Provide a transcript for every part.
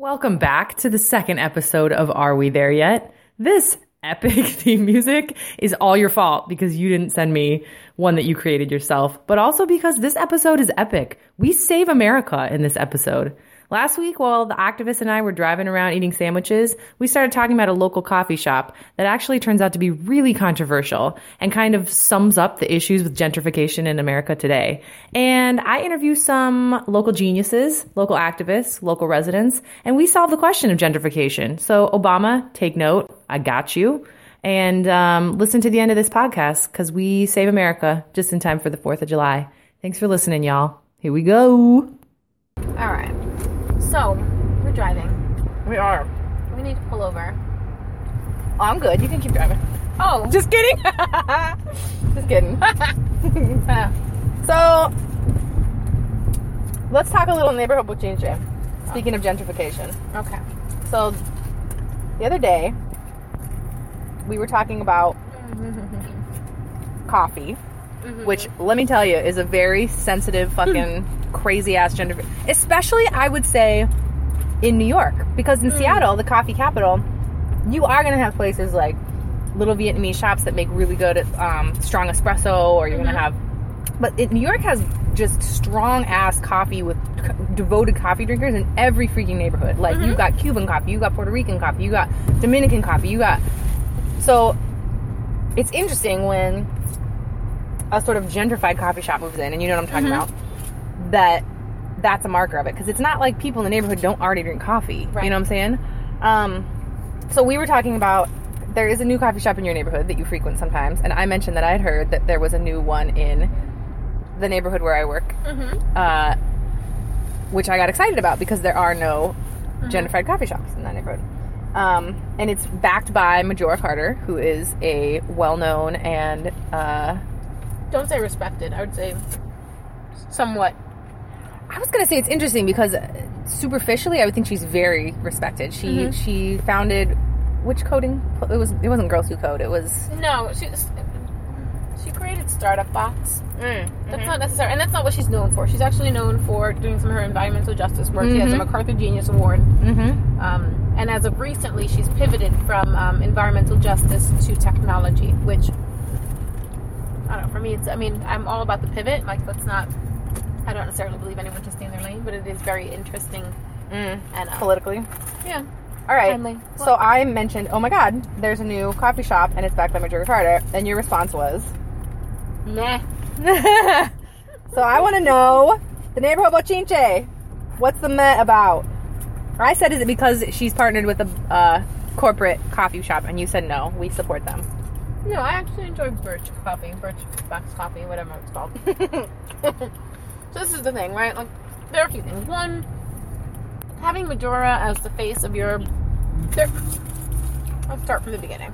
Welcome back to the second episode of Are We There Yet? This epic theme music is all your fault because you didn't send me one that you created yourself, but also because this episode is epic. We save America in this episode. Last week, while the activists and I were driving around eating sandwiches, we started talking about a local coffee shop that actually turns out to be really controversial and kind of sums up the issues with gentrification in America today. And I interview some local geniuses, local activists, local residents, and we solve the question of gentrification. So, Obama, take note. I got you. And um, listen to the end of this podcast because we save America just in time for the 4th of July. Thanks for listening, y'all. Here we go. All right. So, we're driving. We are. We need to pull over. Oh, I'm good. You can keep driving. Oh, Just kidding. Just kidding. so, let's talk a little neighborhood bochinche. Speaking of gentrification. okay. So, the other day, we were talking about coffee, mm-hmm. which, let me tell you, is a very sensitive, hmm. fucking crazy ass gender. Especially, I would say, in New York. Because in hmm. Seattle, the coffee capital, you are going to have places like little Vietnamese shops that make really good um, strong espresso, or you're going to mm-hmm. have. But it, New York has just strong ass coffee with c- devoted coffee drinkers in every freaking neighborhood. Like you've mm-hmm. got Cuban coffee, you got Puerto Rican coffee, you got Dominican coffee, you got. So it's interesting when a sort of gentrified coffee shop moves in, and you know what I'm talking about. That that's a marker of it because it's not like people in the neighborhood don't already drink coffee. Right. You know what I'm saying? Um, so we were talking about there is a new coffee shop in your neighborhood that you frequent sometimes, and I mentioned that I had heard that there was a new one in the neighborhood where I work, uh, which I got excited about because there are no gentrified coffee shops in that neighborhood. Um, and it's backed by Majora Carter, who is a well-known and uh, Don't say respected. I would say somewhat. I was gonna say it's interesting because uh, superficially, I would think she's very respected. She Mm-hmm. she founded which coding? It was it wasn't Girls Who Code. It was No, she she created Startup Box. Mm, That's not necessary, and that's not what she's known for. She's actually known for doing some of her environmental justice work. She has a Mhm. MacArthur Genius Award. mm-hmm. Um, and as of recently, she's pivoted from um, environmental justice to technology, which I don't know. For me, it's I mean, I'm all about the pivot. Like, let's not. I don't necessarily believe anyone should stay in their lane, but it is very interesting mm. and uh, politically. yeah. All right. Timely. So I mentioned, oh my God, there's a new coffee shop and it's backed by Majora Carter, and your response was. Nah. so I want to know the neighborhood bochinche. What's the met about? I said, is it because she's partnered with a uh, corporate coffee shop? And you said no. We support them. No, I actually enjoy Birch coffee, Birch box coffee, whatever it's called. so this is the thing, right? Like, there are a few things. One, having Majora as the face of your. There, let's start from the beginning.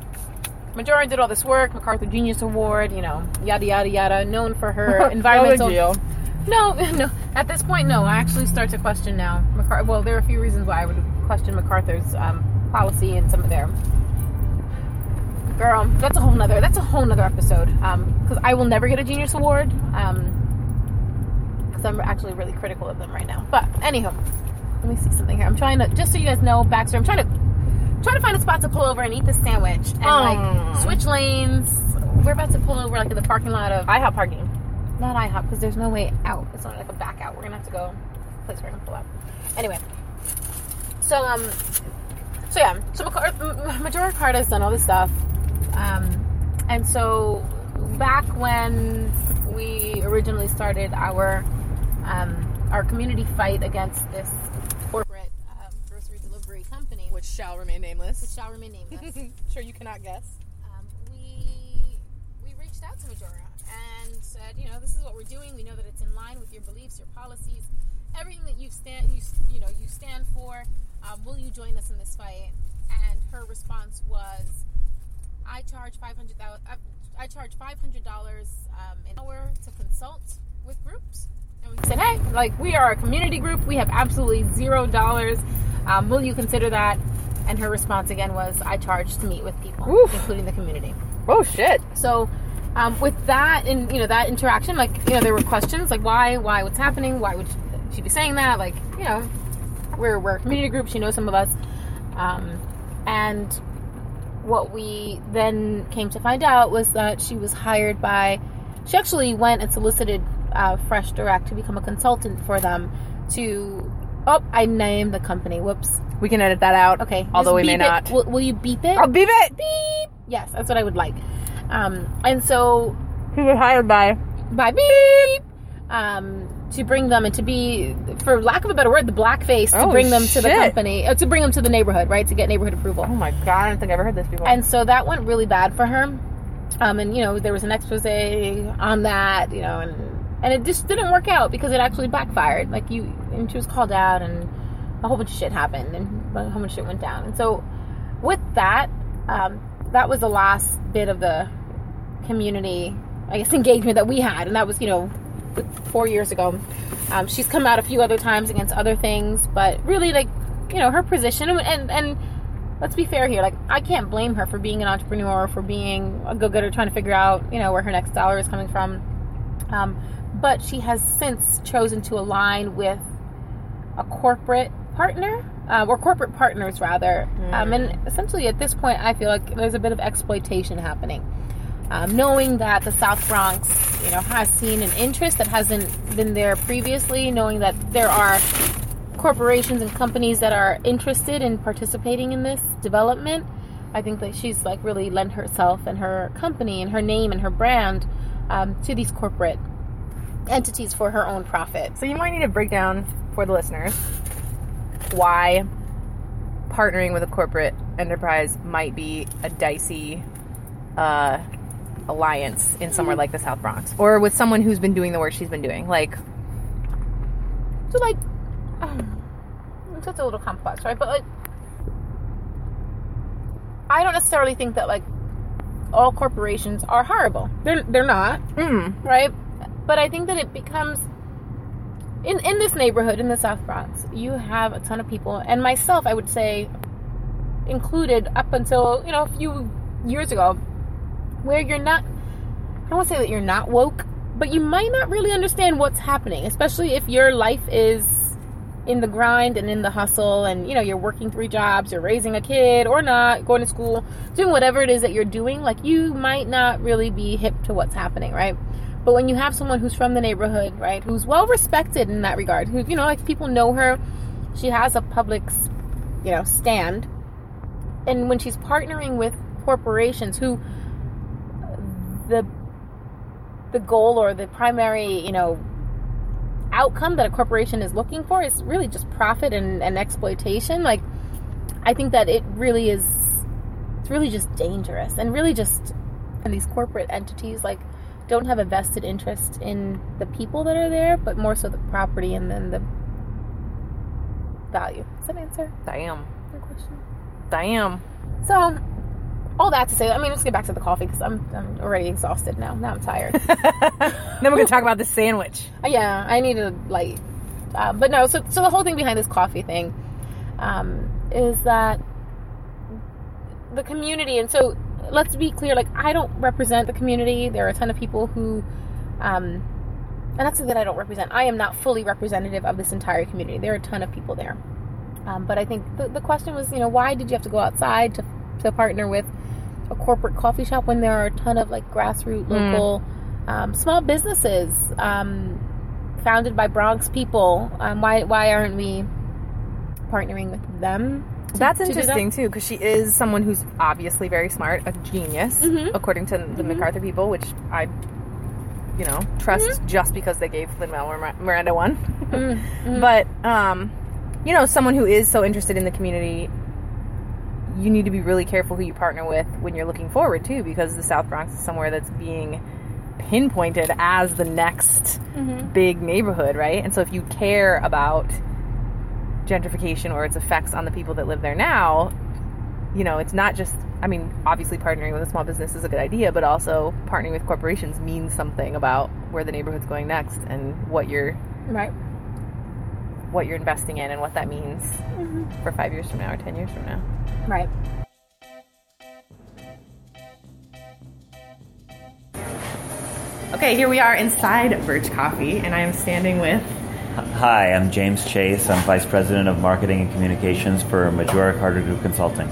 Majora did all this work, MacArthur Genius Award, you know, yada yada yada, known for her environmental. No, no. At this point, no. I actually start to question now. MacArthur, well, there are a few reasons why I would question MacArthur's um, policy and some of their. Girl, that's a whole nother. That's a whole nother episode. Because I will never get a Genius Award. Because I'm actually really critical of them right now. But anyhow, let me see something here. I'm trying to just so you guys know Baxter. I'm trying to trying to find a spot to pull over and eat this sandwich and Aw. like switch lanes. We're about to pull over like in the parking lot of I have parking. Not IHOP because there's no way out. It's only like a back out. We're gonna have to go place where I can pull out. Anyway, so um, so yeah, so Majora Carter has done all this stuff, um, and so back when we originally started our um, our community fight against this corporate um, grocery delivery company, Which shall remain nameless. which shall remain nameless sure you cannot guess. Said, you know, this is what we're doing. We know that it's in line with your beliefs, your policies, everything that you stand you you know you stand for. Um, will you join us in this fight? And her response was, I charge five hundred thousand. I charge five hundred dollars um, an hour to consult with groups. And we said, hey, like we are a community group. We have absolutely zero dollars. Um, will you consider that? And her response again was, I charge to meet with people, Oof. including the community. Oh shit. So, um, with that and you know that interaction, like you know, there were questions like why, why, what's happening? Why would she be saying that? Like you know, we're we're a community group. She knows some of us, um, and what we then came to find out was that she was hired by. She actually went and solicited uh, Fresh Direct to become a consultant for them. To oh, I named the company. Whoops. We can edit that out. Okay. Although we may it. not. Will, will you beep it? I'll beep it. beep. Yes, that's what I would like. Um, and so Who was hired by? by beep um, to bring them and to be, for lack of a better word, the blackface to Oh, bring them to the company, uh, to bring them to the neighborhood, right, to get neighborhood approval. Oh my god! I don't think I've ever heard this before. And so that went really bad for her. Um, and you know there was an expose on that, you know, and and it just didn't work out because it actually backfired. Like you, and she was called out, and a whole bunch of shit happened, and a whole bunch of shit went down. And so with that, um, that was the last bit of the community, I guess, engagement that we had, and that was you know four years ago. Um, she's come out a few other times against other things, but really like you know her position and and. let's be fair here. Like, I can't blame her for being an entrepreneur, for being a go-getter, trying to figure out, you know, where her next dollar is coming from. Um, but she has since chosen to align with a corporate partner, uh, or corporate partners rather. Um, and essentially, at this point, I feel like there's a bit of exploitation happening. Um, knowing that the South Bronx, you know, has seen an interest that hasn't been there previously, knowing that there are corporations and companies that are interested in participating in this development. I think that she's like really lent herself and her company and her name and her brand um, to these corporate entities for her own profit. So you might need to break down for the listeners why partnering with a corporate enterprise might be a dicey uh, alliance in somewhere like the South Bronx, or with someone who's been doing the work she's been doing. Like, So like, um, it's a little complex, right? But like, I don't necessarily think that like all corporations are horrible. They're they're not. mm, right? But I think that it becomes in in this neighborhood in the South Bronx, you have a ton of people, and myself, I would say, included up until you know a few years ago, where you're not. I don't want to say that you're not woke, but you might not really understand what's happening, especially if your life is in the grind and in the hustle and you know you're working three jobs you're raising a kid or not going to school doing whatever it is that you're doing like you might not really be hip to what's happening right but when you have someone who's from the neighborhood right who's well respected in that regard who you know like people know her she has a public you know stand. And when she's partnering with corporations who the the goal or the primary you know outcome that a corporation is looking for is really just profit and, and exploitation like i think that it really is it's really just dangerous and really just and these corporate entities like don't have a vested interest in the people that are there but more so the property and then the value Is that answer damn, your question damn. so all that to say i mean let's get back to the coffee because I'm, I'm already exhausted now now i'm tired then we're gonna talk about the sandwich. Uh, yeah, I need a light. Uh, but no, so so the whole thing behind this coffee thing um, is that the community, and so let's be clear. Like, I don't represent the community. There are a ton of people who, um, and that's something that I don't represent. I am not fully representative of this entire community. There are a ton of people there. Um, but I think the, the question was, you know, why did you have to go outside to to partner with a corporate coffee shop when there are a ton of like grassroots local um, small businesses um, founded by Bronx people. Um, why why aren't we partnering with them? That's do that? interesting too, because she is someone who's obviously very smart, a genius, Mhm. according to the MacArthur people, which I, you know, trust just because they gave Lin Manuel Miranda one. Mm, mm. But um, you know, someone who is so interested in the community, you need to be really careful who you partner with when you're looking forward too, because the South Bronx is somewhere that's being pinpointed as the next Mhm. big neighborhood, right? And so if you care about gentrification or its effects on the people that live there now, you know, it's not just I mean, obviously partnering with a small business is a good idea, but also partnering with corporations means something about where the neighborhood's going next and what you're Right. what you're investing in and what that means Mm-hmm. for 5 years from now or 10 years from now. Right. Okay, here we are inside Birch Coffee, and I am standing with Hi, I'm James Chase. I'm Vice President of Marketing and Communications for Majora Carter Group Consulting.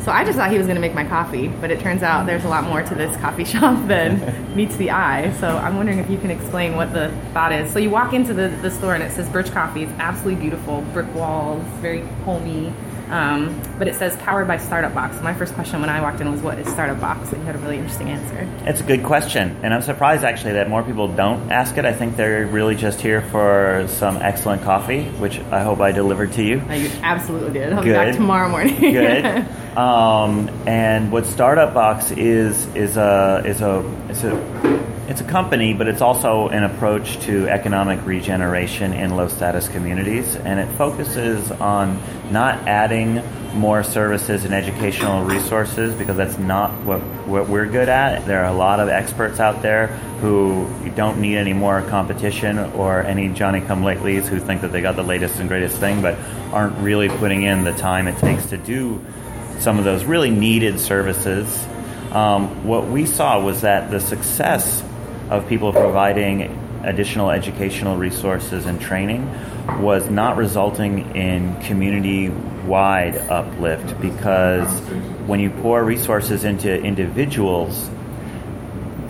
So I just thought he was going to make my coffee, but it turns out there's a lot more to this coffee shop than meets the eye. So I'm wondering if you can explain what the thought is. So you walk into the, the store and it says Birch Coffee. It's absolutely beautiful, brick walls, very homey. Um, but it says powered by Startup Box. My first question when I walked in was, "What is Startup Box?" And you had a really interesting answer. It's a good question, and I'm surprised actually that more people don't ask it. I think they're really just here for some excellent coffee, which I hope I delivered to you. I absolutely did. I'll Good. be back tomorrow morning. Good. Um, and what Startup Box is is a is a it's a it's a company, but it's also an approach to economic regeneration in low status communities, and it focuses on not adding more services and educational resources because that's not what what we're good at. There are a lot of experts out there who don't need any more competition or any Johnny come latelys who think that they got the latest and greatest thing, but aren't really putting in the time it takes to do some of those really needed services. Um, what we saw was that the success of people providing additional educational resources and training was not resulting in community wide uplift because when you pour resources into individuals,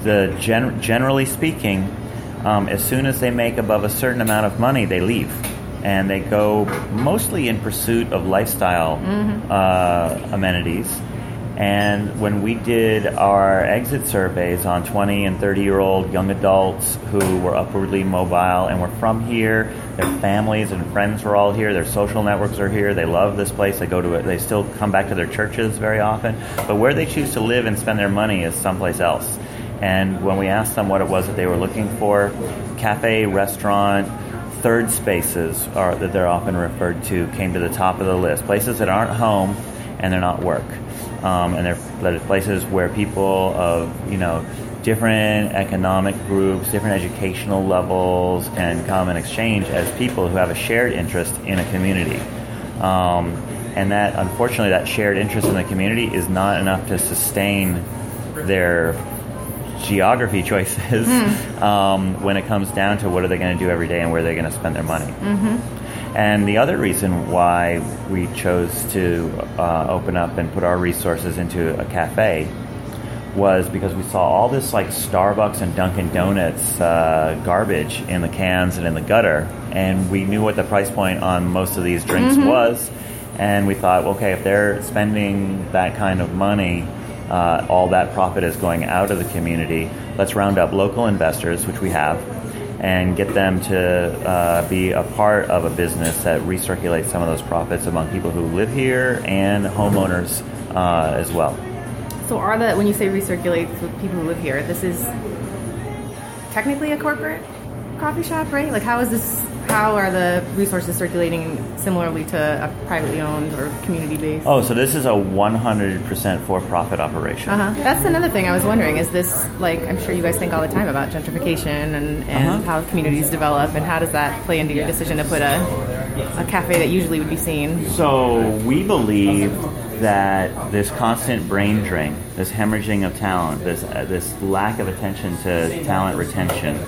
the gen- generally speaking, um, as soon as they make above a certain amount of money, they leave. And they go mostly in pursuit of lifestyle uh, amenities. And when we did our exit surveys on 20 and 30 year old young adults who were upwardly mobile and were from here, their families and friends were all here, their social networks are here, they love this place, they go to it, they still come back to their churches very often. But where they choose to live and spend their money is someplace else. And when we asked them what it was that they were looking for, cafe, restaurant, third spaces are, that they're often referred to came to the top of the list. Places that aren't home and they're not work. Um, and they're, places where people of, you know, different economic groups, different educational levels can come and exchange as people who have a shared interest in a community. Um, and that, unfortunately, that shared interest in the community is not enough to sustain their geography choices um, when it comes down to what are they going to do every day and where they're going to spend their money. And the other reason why we chose to uh, open up and put our resources into a cafe was because we saw all this like Starbucks and Dunkin' Donuts uh, garbage in the cans and in the gutter, and we knew what the price point on most of these drinks was, and we thought, okay, if they're spending that kind of money, uh, all that profit is going out of the community. Let's round up local investors, which we have, and get them to uh, be a part of a business that recirculates some of those profits among people who live here and homeowners uh, as well. So are the when you say recirculate with people who live here, this is technically a corporate coffee shop, right? Like how is this how are the resources circulating similarly to a privately owned or community based? Oh, so this is a 100% for-profit operation. Uh-huh. That's another thing I was wondering. Is this like I'm sure you guys think all the time about gentrification and, and Uh-huh. how communities develop and how does that play into your decision to put a a cafe that usually would be seen? So we believe that this constant brain drain, this hemorrhaging of talent, this uh, this lack of attention to talent retention,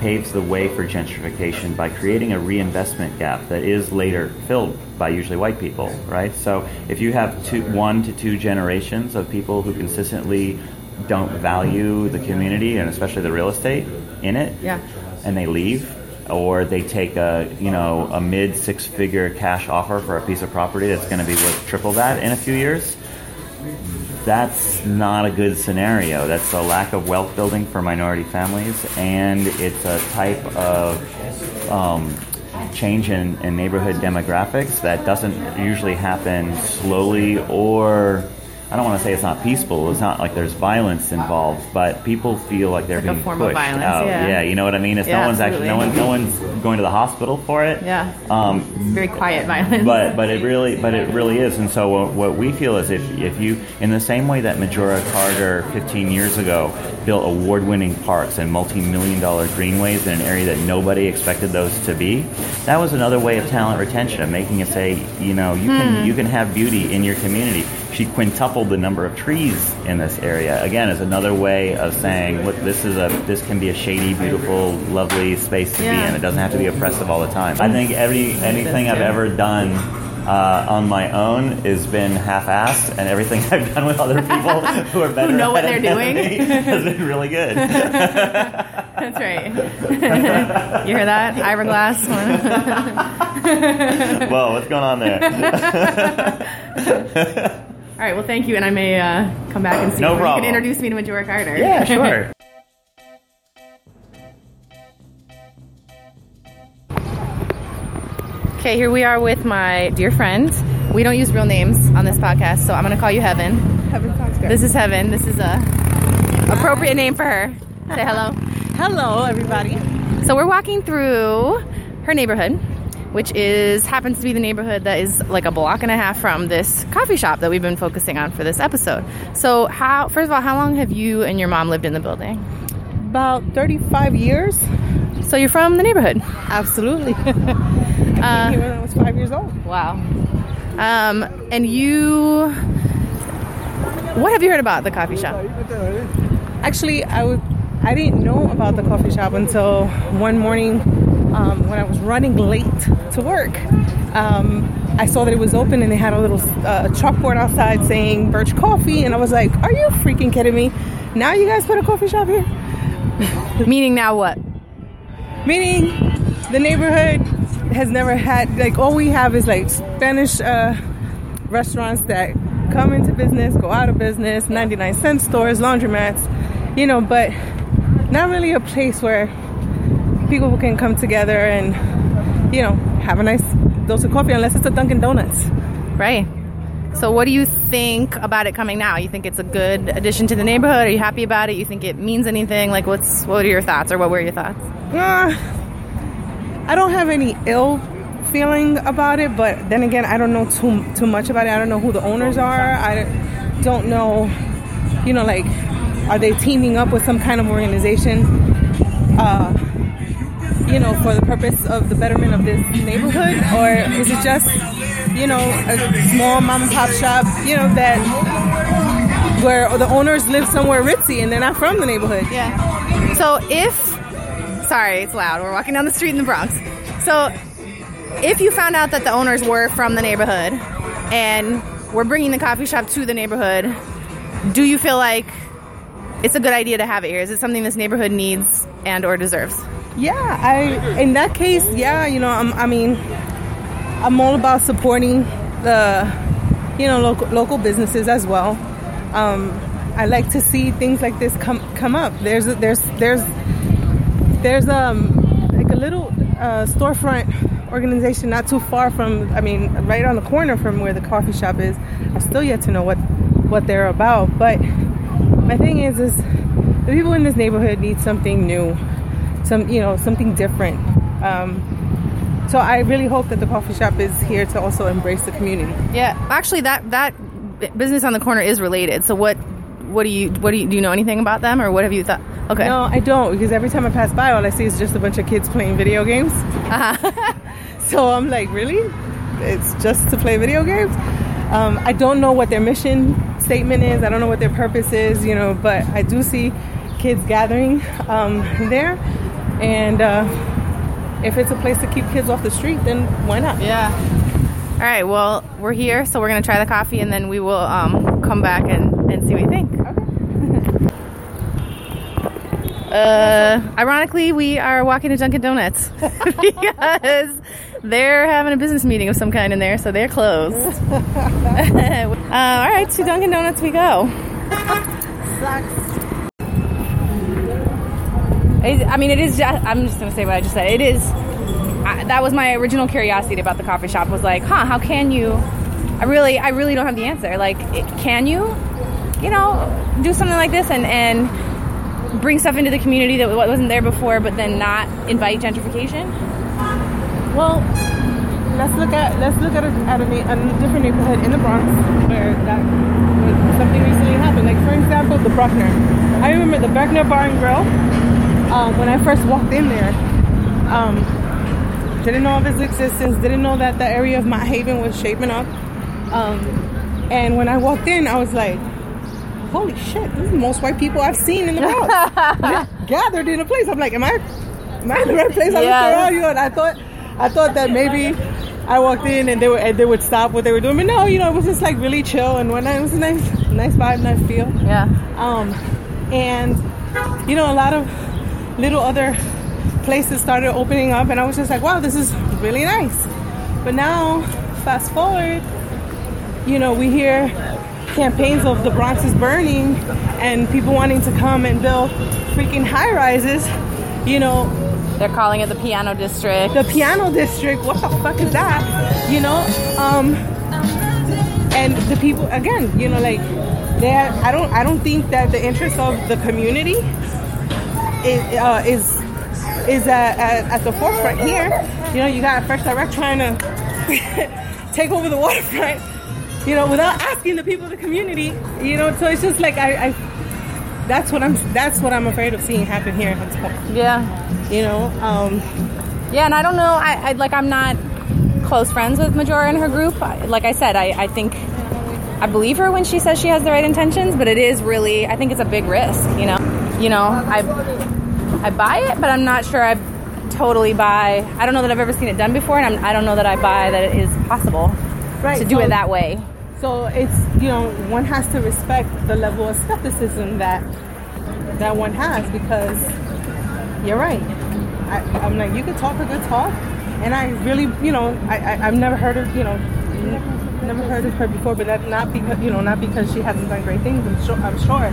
paves the way for gentrification by creating a reinvestment gap that is later filled by usually white people, right? So if you have two, one to two generations of people who consistently don't value the community and especially the real estate in it, Yeah. and they leave or they take a you know a mid six figure cash offer for a piece of property that's going to be worth triple that in a few years that's not a good scenario. That's a lack of wealth building for minority families and it's a type of um, change in, in neighborhood demographics that doesn't usually happen slowly or I don't want to say it's not peaceful. It's not like there's violence involved, but people feel like they're Like a being form of pushed violence, out. yeah. you know what I mean. It's Yeah, no one's actually no one no one's going to the hospital for it. Yeah. Um, Very quiet violence. but but it really but it really is and so what, what we feel is if if you in the same way that Majora Carter 15 years ago built award-winning parks and multi-million dollar greenways in an area that nobody expected those to be that was another way of talent retention of making it say you know you can you can have beauty in your community she quintupled the number of trees in this area. Again, is another way of saying, look, this is a this can be a shady, beautiful, lovely space to Yeah. be in. It doesn't have to be oppressive all the time. I think every anything I've ever done uh, on my own has been half-assed, and everything I've done with other people who are better know what they're doing. has been really good. That's right. you hear that, Ira Glass? Whoa, what's going on there? All right. Well, thank you, and I may uh, come back and see. No if You problem. can introduce me to Majora Carter. Yeah, sure. Okay, here we are with my dear friend. We don't use real names on this podcast, so I'm going to call you Heaven. Heaven sounds good. This is Heaven. This is a appropriate name for her. Say hello. Hello, everybody. So we're walking through her neighborhood, which is happens to be the neighborhood that is like a block and a half from this coffee shop that we've been focusing on for this episode. So how first of all, how long have you and your mom lived in the building? About 35 years. So you're from the neighborhood. Absolutely. I came Uh, here when I was five years old. Wow. Um, and you what have you heard about the coffee shop? Actually, I I didn't know about the coffee shop until one morning um, when I was running late to work. Um, I saw that it was open and they had a little uh, chalkboard outside saying Birch Coffee, and I was like, "Are you freaking kidding me? Now you guys put a coffee shop here?" Meaning now what? Meaning, the neighborhood has never had like all we have is like Spanish uh, restaurants that come into business, go out of business, 99 cent stores, laundromats, you know, but not really a place where people who can come together and you know have a nice dose of coffee unless it's a Dunkin' Donuts. Right. So what do you think about it coming now? You think it's a good addition to the neighborhood? Are you happy about it? You think it means anything? Like what's what are your thoughts or what were your thoughts? Uh, I don't have any ill feeling about it, but then again, I don't know too too much about it. I don't know who the owners are. I don't know, you know, like, are they teaming up with some kind of organization, uh, you know, for the purpose of the betterment of this neighborhood, or is it just, you know, a small mom and pop shop, you know, that where the owners live somewhere ritzy and they're not from the neighborhood? Yeah. So if sorry, it's loud. We're walking down the street in the Bronx. So if you found out that the owners were from the neighborhood and we're bringing the coffee shop to the neighborhood, do you feel like it's a good idea to have it here? Is it something this neighborhood needs and or deserves? Yeah, I in that case, yeah, you know, I'm, I mean, I'm all about supporting the, you know, local local businesses as well. Um, I like to see things like this come come up. There's there's there's there's um like a little uh, storefront organization not too far from. I mean, right on the corner from where the coffee shop is. I'm still yet to know what what they're about, but my thing is is the people in this neighborhood need something new some you know something different. Um, so i really hope that the coffee shop is here to also embrace the community. Yeah, actually, that that business on the corner is related. So what what do you what do you do you know anything about them or what have you thought? Okay. no i don't because every time i pass by all i see is just a bunch of kids playing video games. So i'm like really? It's just to play video games? Um, i don't know what their mission statement is. I don't know what their purpose is you know but i do see kids gathering um, there and uh, if it's a place to keep kids off the street then why not Yeah. All right. Well, we're here, so we're gonna try the coffee, and then we will um, come back and, and see what you think. Uh, ironically, we are walking to Dunkin' Donuts because they're having a business meeting of some kind in there, so they're closed. uh, all right, to Dunkin' Donuts we go. Is- I mean, it is. Just, I'm just gonna say what I just said. It is. I, that was my original curiosity about the coffee shop. Was like, huh? How can you? I really, I really don't have the answer. Like, it, can you, you know, do something like this and and bring stuff into the community that wasn't there before, but then not invite gentrification? Well, let's look at let's look at a, at a, a different neighborhood in the Bronx where that something recently happened. Like for example, the Bruckner. I remember the Bruckner Bar and Grill. Um, when I first walked in there, um, didn't know of its existence. Didn't know that the area of Mott Haven was shaping up. Um, And when I walked in, I was like, holy shit, this is the most white people I've seen in the world. gathered in a place. I'm like, am I, am I in the right place? I Yeah. looked around you and I thought, I thought that maybe I walked in and they were, and they would stop what they were doing. But no, you know, it was just like really chill and whatnot. It was a nice, nice vibe, nice feel. Yeah. Um, and you know, a lot of little other places started opening up, and I was just like, wow, this is really nice. But now, fast forward, you know, we hear campaigns of the Bronx is burning and people wanting to come and build freaking high rises. You know, They're calling it the piano district. the piano district, what the fuck is that? You know? Um, and the people again, you know, like they I don't I don't think that the interest of the community is uh, is is at, at, at the forefront here. You know, you got Fresh Direct trying to take over the waterfront. You know, without asking the people of the community. You know, so it's just like I, I that's what I'm that's what I'm afraid of seeing happen here in Hunts Point. Yeah. You know, um, Yeah, and I don't know. I, I like. I'm not close friends with Majora and her group. I, like I said, I, I think I believe her when she says she has the right intentions, but it is really. I think it's a big risk. You know. You know. I I buy it, but I'm not sure I totally buy. I don't know that I've ever seen it done before, and I'm, I don't know that I buy that it is possible right to do so- it that way. So it's you know one has to respect the level of skepticism that that one has because you're right. I, I'm like you could talk a good talk, and I really you know I, I I've never heard of you know never heard of her before, but that not because you know not because she hasn't done great things. I'm sure I'm sure.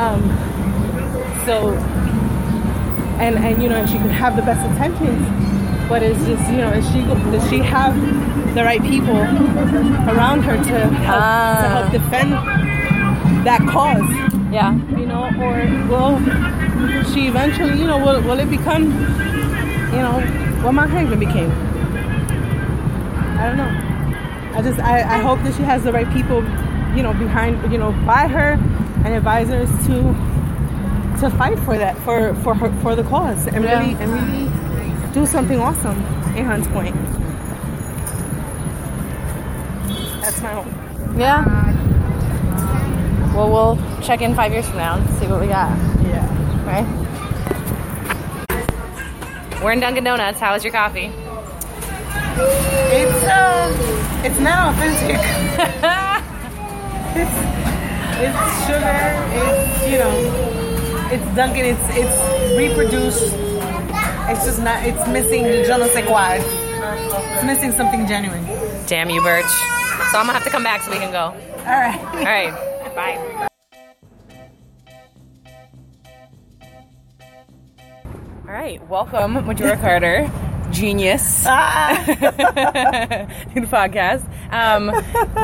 Um, so and and you know and she could have the best intentions, but it's just you know is she does she have the right people around her to help to help ah. defend that cause? Yeah. you know, or will she eventually, you know, will, will it become, you know, what my husband became? I don't know. I just, I, I hope that she has the right people, you know, behind, you know, by her and advisors to to fight for that, for for her, for the cause, and Yeah. really and really do something awesome in Hunts Point. That's my hope. Yeah. Well, we'll check in five years from now and see what we got. Yeah. Right. We're in Dunkin' Donuts. How was your coffee? It's um, it's not authentic. it's it's sugar. It's you know, it's Dunkin'. It's it's reproduced. It's just not. It's missing je ne sais quoi. It's missing something genuine. Damn you, Birch. So I'm gonna have to come back so we can go. All right. All right. Bye. All right. Welcome, Majora Carter, genius, in the podcast. Um,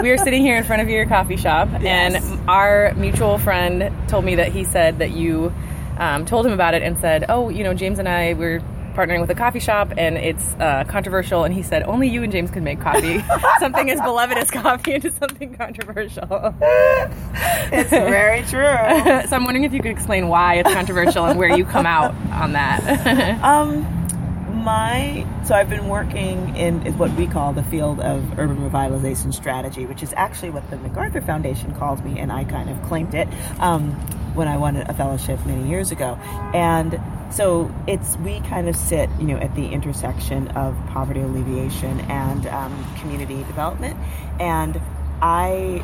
we are sitting here in front of your coffee shop, and our mutual friend told me that he said that you um, told him about it and said, "Oh, you know, James and I we're." Partnering with a coffee shop, and it's uh, controversial. And he said, "Only you and James can make coffee. something as beloved as coffee into something controversial." It's very true. so I'm wondering if you could explain why it's controversial and where you come out on that. um, my so I've been working in what we call the field of urban revitalization strategy, which is actually what the MacArthur Foundation calls me, and I kind of claimed it um, when I won a fellowship many years ago. And so it's we kind of sit, you know, at the intersection of poverty alleviation and um, community development, and I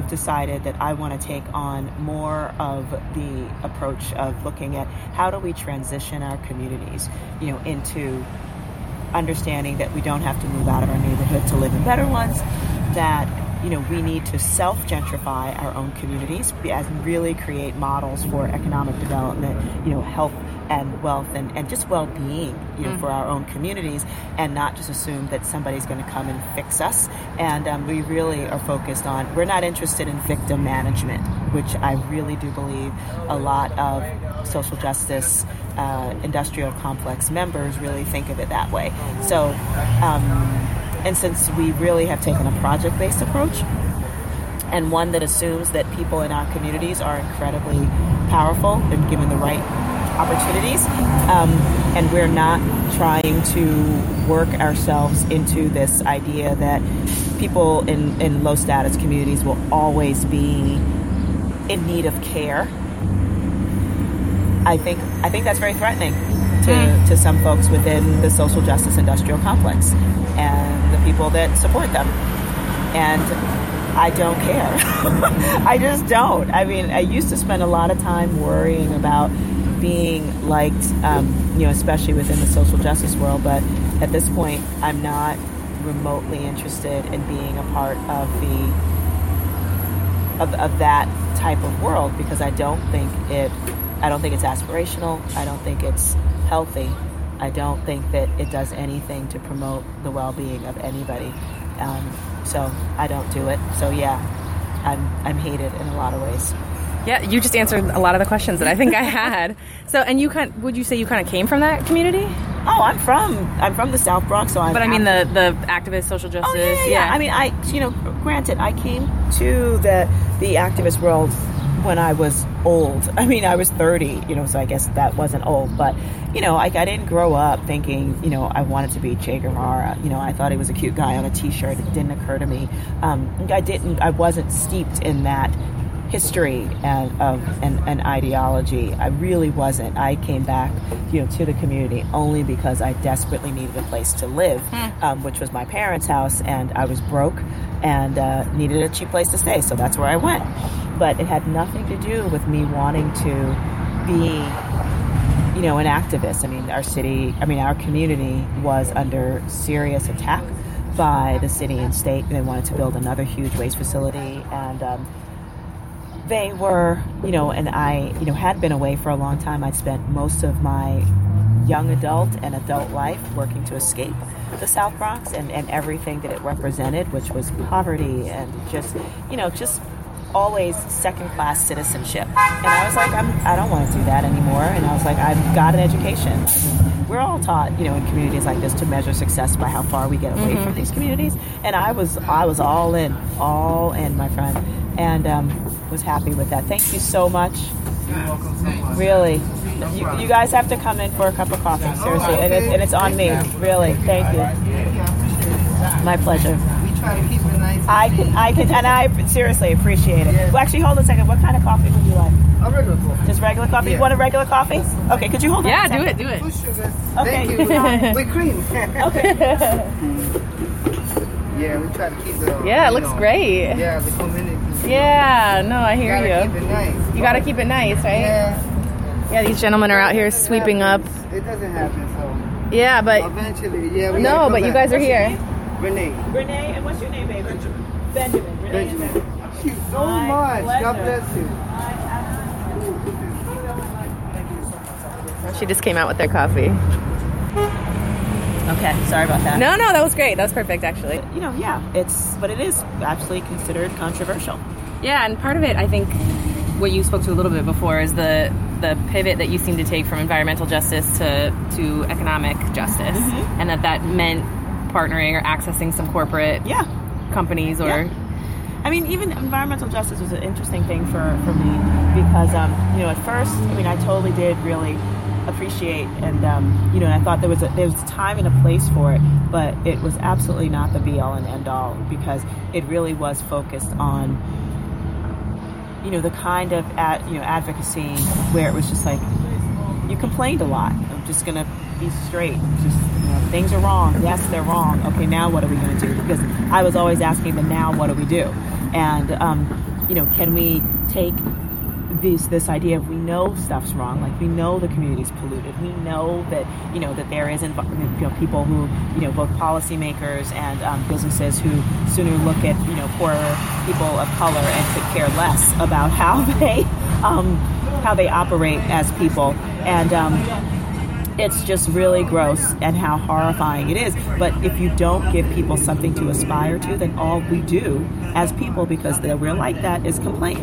have decided that I want to take on more of the approach of looking at how do we transition our communities, you know, into understanding that we don't have to move out of our neighborhood to live in better ones, that you know we need to self gentrify our own communities and really create models for economic development, you know, health and wealth and, and just well-being you know for our own communities and not just assume that somebody's going to come and fix us. And um, we really are focused on we're not interested in victim management which i really do believe a lot of social justice uh, industrial complex members really think of it that way. So um, and since we really have taken a project-based approach and one that assumes that people in our communities are incredibly powerful and given the right opportunities. Um, and we're not trying to work ourselves into this idea that people in, in low status communities will always be in need of care. I think I think that's very threatening to, to some folks within the social justice industrial complex and the people that support them. And I don't care. I just don't. I mean, I used to spend a lot of time worrying about being liked, um, you know, especially within the social justice world. But at this point, I'm not remotely interested in being a part of the of, of that type of world because I don't think it. I don't think it's aspirational. I don't think it's healthy. I don't think that it does anything to promote the well-being of anybody. Um, so I don't do it. So yeah, I'm I'm hated in a lot of ways. Yeah, you just answered a lot of the questions that I think I had. So, and you kind would you say you kind of came from that community? Oh, I'm from I'm from the South Bronx, so I'm. But I mean the the activist social justice. Oh yeah, yeah, yeah. I mean, I you know, granted, I came to the the activist world when I was old. I mean, I was 30, you know, so I guess that wasn't old. But, you know, like I didn't grow up thinking, you know, I wanted to be Che Guevara. You know, I thought he was a cute guy on a T-shirt. It didn't occur to me. Um, I didn't. I wasn't steeped in that history and of an, an ideology. I really wasn't. I came back, you know, to the community only because I desperately needed a place to live, um, which was my parents' house, and I was broke and uh, needed a cheap place to stay. So that's where I went. But it had nothing to do with me wanting to be you know, an activist. I mean, our city, I mean, our community was under serious attack by the city and state. They wanted to build another huge waste facility, and um, they were, you know, and I, you know, had been away for a long time. I'd spent most of my young adult and adult life working to escape the South Bronx and, and everything that it represented, which was poverty and just, you know, just always second class citizenship. And I was like, I'm, I don't want to do that anymore. And I was like, I've got an education. We're all taught, you know, in communities like this to measure success by how far we get away from these communities. And I was, I was all in, all in, my friend, and um, was happy with that. Thank you so much. Really, you, you guys have to come in for a cup of coffee, seriously, and, it, and it's on me. Really, thank you. My pleasure. We try to keep it nice. I can, I can, and I seriously appreciate it. Well, actually, hold a second. What kind of coffee would you like? A regular coffee. Just regular coffee? You want a regular coffee? Okay, could you hold on? Yeah, a do it, do it. With sugar. Okay. Thank you. With cream. Okay. yeah, we try to keep the. Yeah, it looks know, great. Yeah, the community. Yeah, no, I hear you. Gotta you. keep it nice. You got to keep it nice, right? Yeah. Yeah, these gentlemen are out here sweeping up. It doesn't happen, so Yeah, but eventually, yeah. We no, gotta come but you guys are here. Renee. Renee, and what's your name, baby? Benjamin. Benjamin. Renee and Benjamin. Benjamin. Thank you so My much. God bless you. She just came out with their coffee. Okay, sorry about that. No, no, that was great. That was perfect, actually. You know, yeah, it's, but it is actually considered controversial. Yeah, and part of it, I think, what you spoke to a little bit before is the the pivot that you seem to take from environmental justice to to economic justice, mm-hmm. and that that meant partnering or accessing some corporate Yeah. Companies or Yeah. I mean, even environmental justice was an interesting thing for, for me because, um, you know, at first, I mean, I totally did really appreciate and, um, you know, and I thought there was a, there was a time and a place for it, but it was absolutely not the be all and end all because it really was focused on, you know, the kind of, ad, you know, advocacy where it was just like, you complained a lot. I'm just gonna be straight. Just things are wrong. Yes, they're wrong. Okay, now what are we gonna do? Because I was always asking them, now what do we do? And um, you know, can we take this this idea of we know stuff's wrong, like we know the community's polluted, we know that you know that there is you know people who you know both policymakers and um, businesses who sooner look at you know poorer people of color and could care less about how they um, how they operate as people and. Um, it's just really gross and how horrifying it is. But if you don't give people something to aspire to, then all we do as people, because we're like that, is complain.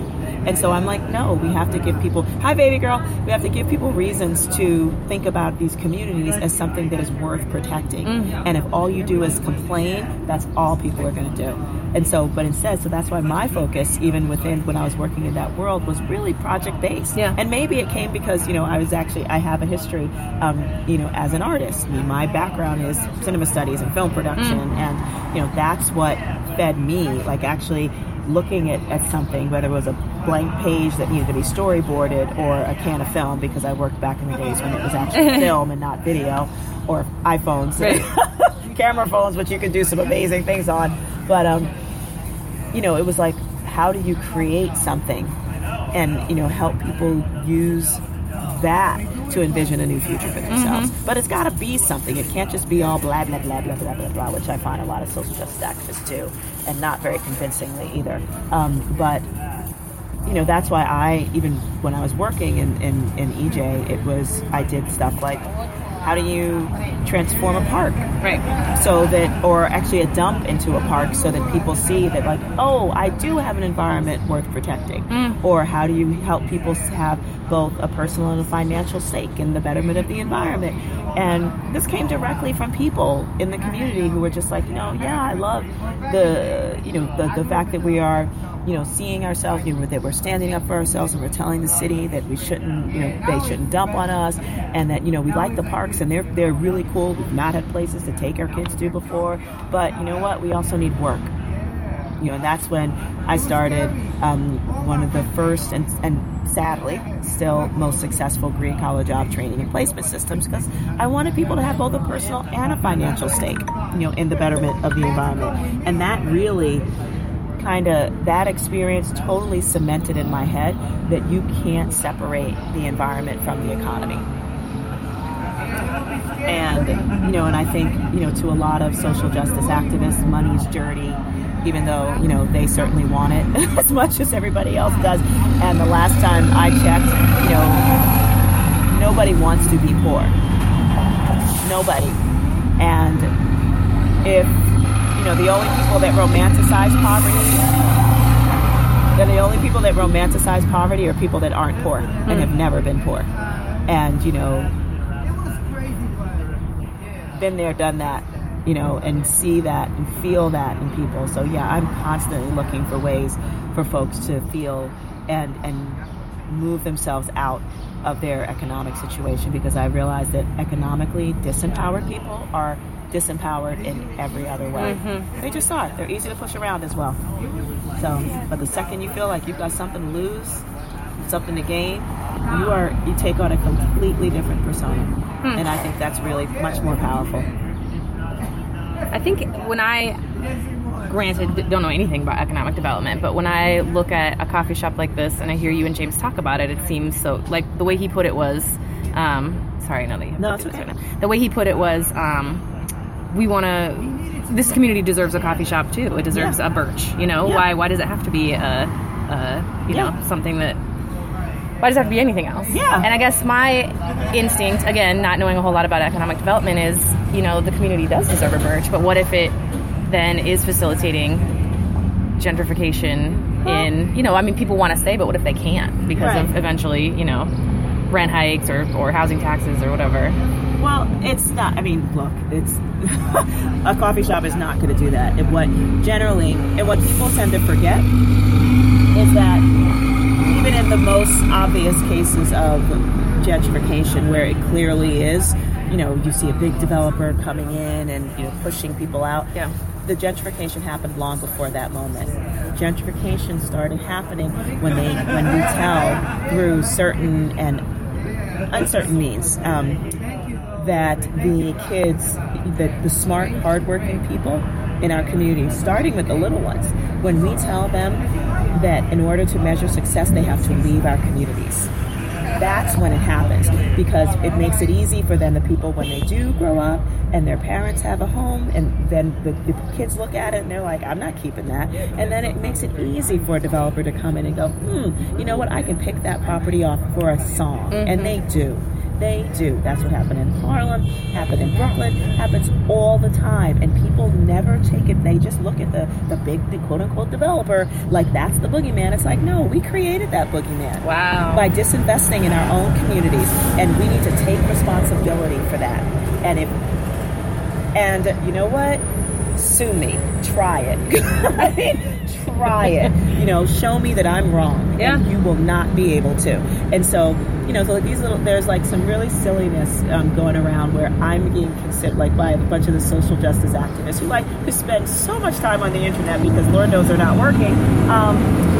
And so I'm like, no, we have to give people, hi baby girl, we have to give people reasons to think about these communities as something that is worth protecting. Mm-hmm. And if all you do is complain, that's all people are going to do. And so, but instead, so that's why my focus, even within when I was working in that world, was really project based. Yeah. And maybe it came because you know I was actually I have a history, um, you know, as an artist. I mean, my background is cinema studies and film production, and you know that's what fed me. Like actually looking at, at something, whether it was a blank page that needed to be storyboarded or a can of film, because I worked back in the days when it was actually film and not video, or iPhones, camera phones, which you could do some amazing things on. But um, you know, it was like, how do you create something and, you know, help people use that to envision a new future for themselves? But it's got to be something. It can't just be all blah, blah, blah, blah, blah, blah, blah, which I find a lot of social justice activists do, and not very convincingly either. Um, but, you know, that's why I, even when I was working in, in, in EJ, it was, I did stuff like, how do you transform a park? Right. so that or actually a dump into a park so that people see that like oh i do have an environment worth protecting mm. or how do you help people have both a personal and a financial stake in the betterment of the environment and this came directly from people in the community who were just like you know yeah i love the you know the, the fact that we are you know seeing ourselves you know that we're standing up for ourselves and we're telling the city that we shouldn't you know they shouldn't dump on us and that you know we like the parks and they're they're really cool. We've not had places to take our kids to before but you know what? We also need work. You know, and that's when I started um, one of the first and, and sadly still most successful green collar job training and placement systems because I wanted people to have both a personal and a financial stake, you know, in the betterment of the environment. And that really kind of that experience totally cemented in my head that you can't separate the environment from the economy. And you know and i think you know to a lot of social justice activists money's dirty even though you know they certainly want it as much as everybody else does. And the last time i checked you know nobody wants to be poor. Nobody. And if know the only people that romanticize poverty they're the only people that romanticize poverty are people that aren't poor and have never been poor and you know been there, done that, you know, and see that and feel that in people. So yeah, I'm constantly looking for ways for folks to feel and and move themselves out of their economic situation because I realize that economically disempowered people are disempowered in every other way. They just are. They're easy to push around as well. So, but the second you feel like you've got something to lose, something to gain, you are you take on a completely different persona, and I think that's really much more powerful. I think when I, granted, don't know anything about economic development, but when I look at a coffee shop like this and I hear you and James talk about it, it seems so like the way he put it was, um, sorry, no, No, okay. The way he put it was, um, we want to. This community deserves a coffee shop too. It deserves Yeah. a birch. You know Yeah. why? Why does it have to be a, a you Yeah. know, something that why does it have to be anything else? Yeah. And I guess my instinct, again, not knowing a whole lot about economic development, is you know the community does deserve a birch, but what if it then is facilitating gentrification in you know I mean people want to stay, but what if they can't because of eventually you know rent hikes or, or housing taxes or whatever. Well, it's not. I mean, look, it's a coffee shop is not going to do that. And what generally, and what people tend to forget is that even in the most obvious cases of gentrification, where it clearly is, you know, you see a big developer coming in and you know pushing people out. Yeah. The gentrification happened long before that moment. Gentrification started happening when they when we tell through certain and uncertain means um, that the kids, that the smart, hardworking people in our community, starting with the little ones, when we tell them that in order to measure success, they have to leave our communities. That's when it happens because it makes it easy for then the people when they do grow up and their parents have a home and then the, the kids look at it and they're like, I'm not keeping that. And then it makes it easy for a developer to come in and go, hmm, you know what, I can pick that property off for a song. And they do. They do. That's what happened in Harlem, happened in Brooklyn, happens all the time. And people never take it. They just look at the, the big, the quote unquote developer like that's the boogeyman. It's like, no, we created that boogeyman Wow. by disinvesting in our own communities. And we need to take responsibility for that. And if, and you know what? Sue me. Try it. I mean, try it. You know, show me that I'm wrong. Yeah. And you will not be able to. And so, you know, so like these little, there's like some really silliness um, going around where I'm being considered like by a bunch of the social justice activists who like who spend so much time on the internet because Lord knows they're not working, um,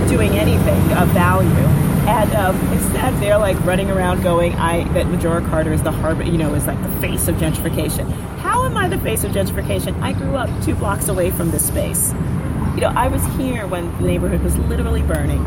doing anything of value. And um, instead, they're like running around going, "I that Majora Carter is the harbor, you know, is like the face of gentrification." How am I the face of gentrification? I grew up two blocks away from this space. You know, I was here when the neighborhood was literally burning.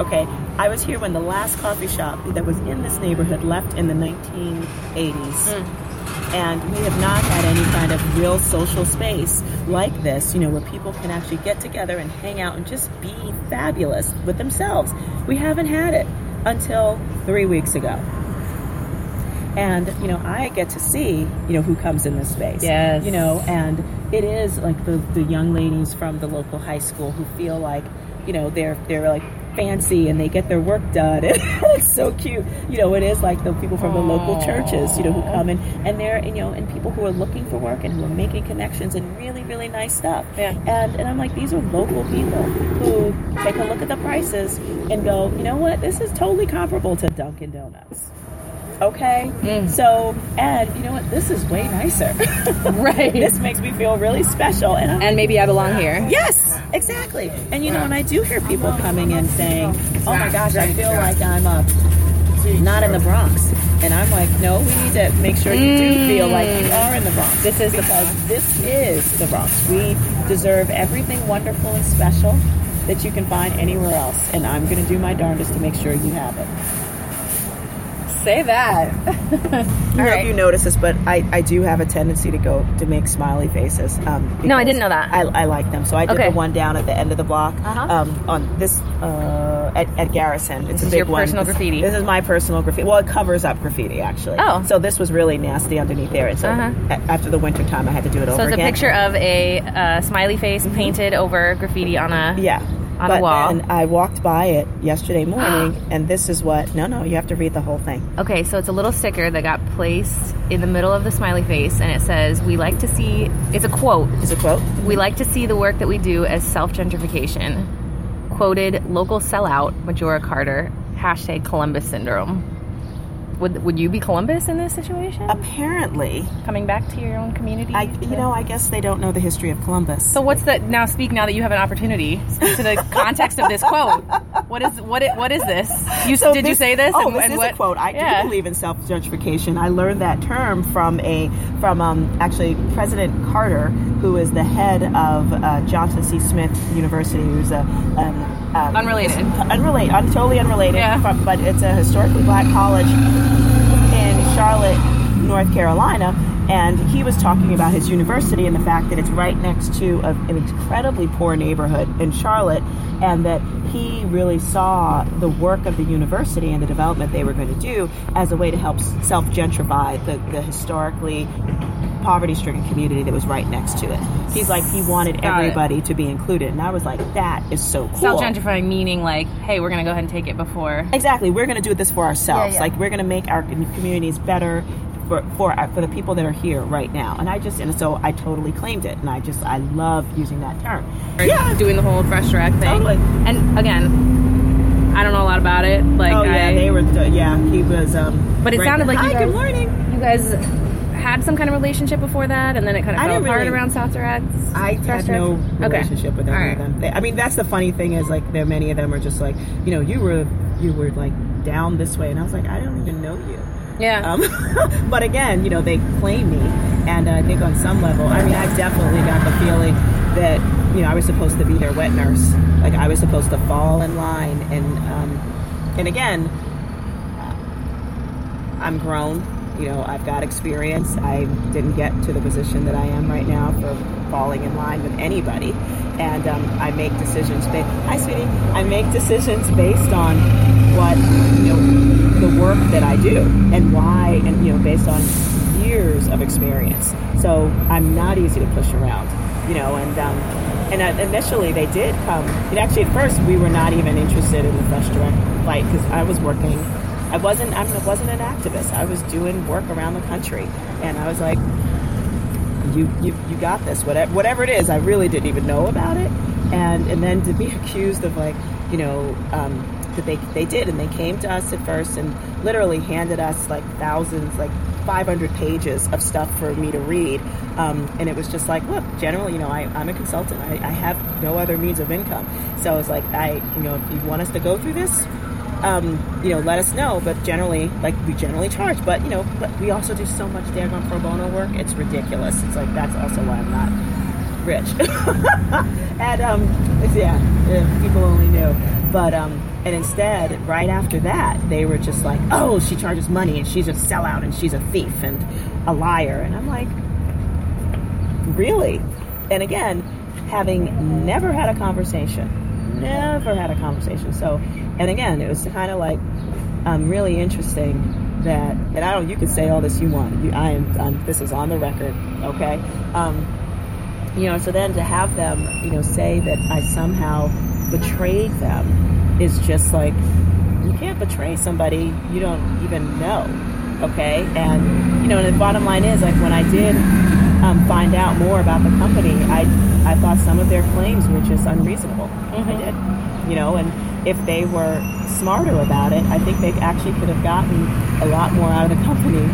Okay, I was here when the last coffee shop that was in this neighborhood left in the 1980s. Hmm. And we have not had any kind of real social space like this, you know, where people can actually get together and hang out and just be fabulous with themselves. We haven't had it until three weeks ago. And, you know, I get to see, you know, who comes in this space. Yes. You know, and it is like the, the young ladies from the local high school who feel like, you know, they're they're like fancy and they get their work done. it's so cute. You know, it is like the people from the local churches, you know, who come in and they're you know, and people who are looking for work and who are making connections and really, really nice stuff. Yeah. And and I'm like, these are local people who take a look at the prices and go, you know what, this is totally comparable to Dunkin' Donuts. Okay? So, and you know what? This is way nicer. Right. this makes me feel really special. And I'm and maybe I belong here. Yes, exactly. And you know, and I do hear people coming in saying, "Oh my gosh, I feel like I'm uh, not in the Bronx," and I'm like, "No, we need to make sure you do feel like you are in the Bronx. This is because this is the Bronx. We deserve everything wonderful and special that you can find anywhere else, and I'm going to do my darndest to make sure you have it." Say that. I don't know if you notice this, but I, I do have a tendency to go to make smiley faces. Um, No, I didn't know that. I, I like them, so I did Okay. the one down at the end of the block Uh-huh. um, on this uh, at, at Garrison. It's This a is big your one. personal This- graffiti. This is my personal graffiti. Well, it covers up graffiti actually. Oh. so this was really nasty underneath there. And so Uh-huh. after the winter time, I had to do it over. So it's a picture of a uh, smiley face painted over graffiti on a Yeah. On but a wall. then I walked by it yesterday morning, and this is what. No, no, you have to read the whole thing. Okay, so it's a little sticker that got placed in the middle of the smiley face, and it says, "We like to see." It's a quote. Is a quote. We like to see the work that we do as self gentrification. Quoted local sellout Majora Carter hashtag Columbus syndrome. Would would you be Columbus in this situation? Apparently, Coming back to your own community? I you know I guess they don't know the history of Columbus. So what's the now? Speak now that you have an opportunity. Speak to the context of this quote. What is what? What is this? You So did you say this? Oh, and, this and is what, a quote. I yeah. do believe in self gentrification. I learned that term from a from um, actually President Carter, who is the head of uh, Johnson C. Smith University, who's a um, um, Unrelated. unrelated, un- totally unrelated. Yeah. From, but it's a historically black college in Charlotte, North Carolina. And he was talking about his university and the fact that it's right next to a, an incredibly poor neighborhood in Charlotte, and that he really saw the work of the university and the development they were going to do as a way to help self gentrify the, the historically poverty stricken community that was right next to it. He's like, he wanted Got it. everybody to be included. And I was like, that is so cool. Self gentrifying meaning like, hey, we're gonna go ahead and take it before. Exactly. We're going to do this for ourselves. Yeah, yeah. Like we're going to make our communities better for for for the people that are here right now. And I just and so I totally claimed it, and I just I love using that term. Yeah, doing the whole Fresh Direct thing. Totally. And again, I don't know a lot about it. Like, oh yeah, I, they were. Yeah, he was. Um, But it right- sounded like Hi, you guys, good morning. You guys had some kind of relationship before that, and then it kind of I fell apart really- around South Directs. I had no Direct? Okay. relationship with any right. of them. They, I mean, that's the funny thing is like there many of them are just like you know you were you were like down this way, and I was like I don't even know you. Yeah. Um, but again, you know, they claim me, and I think on some level, I mean, I definitely got the feeling that you know I was supposed to be their wet nurse, like I was supposed to fall in line, and um, and again, I'm grown. You know, I've got experience. I didn't get to the position that I am right now for falling in line with anybody, and um, I make decisions. Ba- Hi, sweetie. I make decisions based on what you know, the work that I do, and why, and you know, based on years of experience. So I'm not easy to push around. You know, and um, and initially they did come. And actually, at first, we were not even interested in the Fresh Direct flight because I was working. I wasn't. I wasn't an activist. I was doing work around the country, and I was like, you you you got this. Whatever whatever it is, I really didn't even know about it, and and then to be accused of like you know. Um, that they, they did and they came to us at first and literally handed us like thousands like 500 pages of stuff for me to read um, and it was just like look generally you know I, i'm a consultant I, I have no other means of income so it's like i you know if you want us to go through this um, you know, let us know. But generally, like we generally charge. But you know, but we also do so much daggone pro bono work. It's ridiculous. It's like that's also why I'm not rich. and um, yeah, people only knew. But um, and instead, right after that, they were just like, "Oh, she charges money, and she's a sellout, and she's a thief, and a liar." And I'm like, really? And again, having never had a conversation, never had a conversation. So, and again, it was kind of like um, really interesting that, and I don't. You can say all this you want. You, I am. I'm, this is on the record. Okay. Um, you know, so then to have them, you know, say that I somehow betrayed them is just like you can't betray somebody you don't even know. Okay, and you know, and the bottom line is like when I did um, find out more about the company, I I thought some of their claims were just unreasonable. I mm-hmm. did, you know, and if they were smarter about it, I think they actually could have gotten a lot more out of the company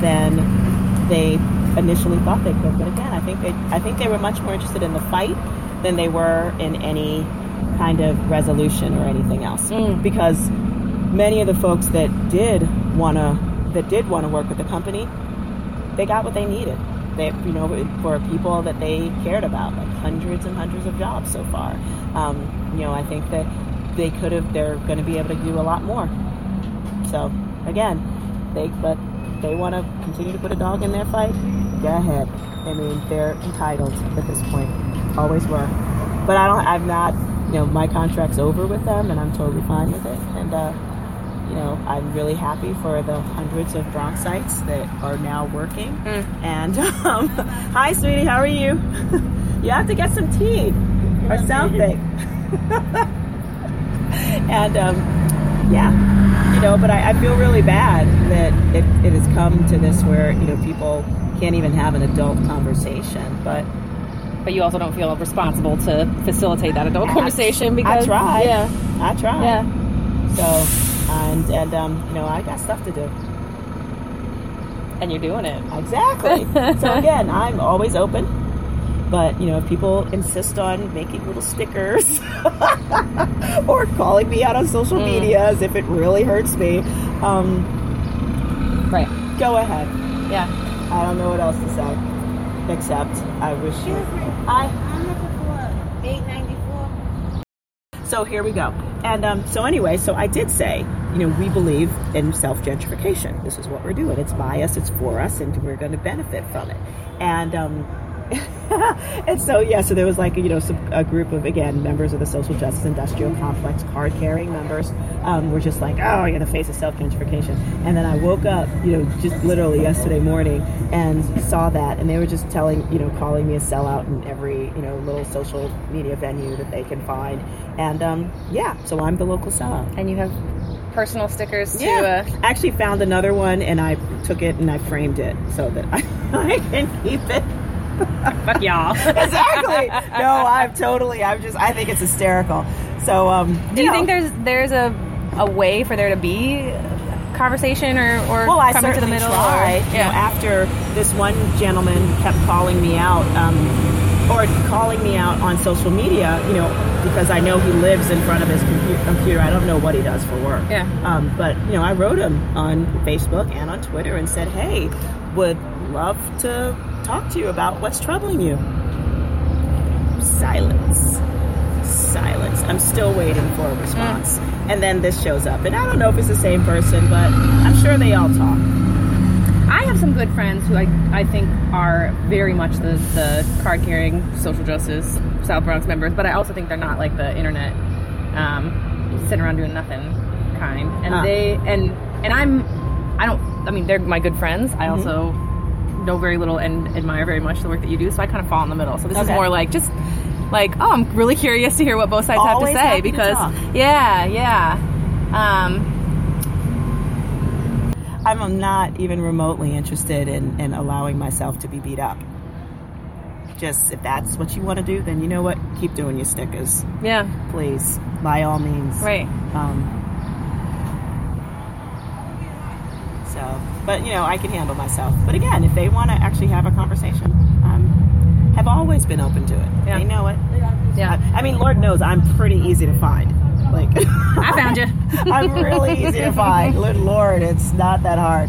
than they initially thought they could. But again, I think they I think they were much more interested in the fight than they were in any kind of resolution or anything else. Mm. Because many of the folks that did wanna that did want to work with the company, they got what they needed. They, you know, for people that they cared about, like hundreds and hundreds of jobs so far. Um, you know, I think that they could have. They're going to be able to do a lot more. So again, they but they want to continue to put a dog in their fight. Go ahead. I mean, they're entitled at this point. Always were. But I don't. I'm not. You know, my contract's over with them, and I'm totally fine with it. And uh, you know, I'm really happy for the hundreds of Bronxites that are now working. And um, hi, sweetie, how are you? you have to get some tea or something. and um, yeah, you know, but I, I feel really bad that it, it has come to this where you know people can't even have an adult conversation. But But you also don't feel responsible to facilitate that adult conversation because I try. Yeah, I try. yeah, So and and um, you know, I got stuff to do. and you're doing it. Exactly. so again, I'm always open. But you know, if people insist on making little stickers or calling me out on social Mm. media as if it really hurts me, um, Right. go ahead. Yeah. I don't know what else to say except I wish you. I I'm looking for 894. So here we go. And um, so anyway, so I did say, you know, we believe in self gentrification. This is what we're doing. It's by us, it's for us, and we're going to benefit from it. And um, and so yeah, so there was like you know some, a group of again members of the social justice industrial complex, card carrying members, um, were just like, oh, you're the face of self gentrification. And then I woke up, you know, just literally yesterday morning and saw that, and they were just telling, you know, calling me a sellout in every you know little social media venue that they can find. And um, yeah, so I'm the local sellout. And you have personal stickers to. Yeah, Uh, I actually found another one and I took it and I framed it so that I, I can keep it. fuck y'all. exactly. No, I'm totally. I'm just. I think it's hysterical. So, um, Do you know, think there's there's a a way for there to be conversation or or Well, I coming to the middle? tried. Or, You know, after this one gentleman kept calling me out, um, or calling me out on social media, you know, because I know he lives in front of his computer. I don't know what he does for work. Yeah. Um, but you know, I wrote him on Facebook and on Twitter and said, "Hey, would love to talk to you about what's troubling you." Silence. Silence. I'm still waiting for a response. And then this shows up. And I don't know if it's the same person, but I'm sure they all talk. I have some good friends who I, I think are very much the, the card carrying social justice South Bronx members, but I also think they're not like the internet um, sitting around doing nothing kind. And Ah. they and and I'm I don't I mean they're my good friends. I Mm-hmm. also know very little and admire very much the work that you do, so I kind of fall in the middle. So this is more like just like oh I'm really curious to hear what both sides Always have to say to because talk. yeah yeah. Um, I'm not even remotely interested in, in allowing myself to be beat up. just if that's what you want to do, then you know what, keep doing your stickers, Yeah. please, by all means. Right. Um, so, but you know, I can handle myself. But again, if they want to actually have a conversation, um, have always been open to it. Yeah. They know it. Yeah. I, I mean, Lord knows I'm pretty easy to find. Like I found you. I'm really easy to find. Good Lord, it's not that hard.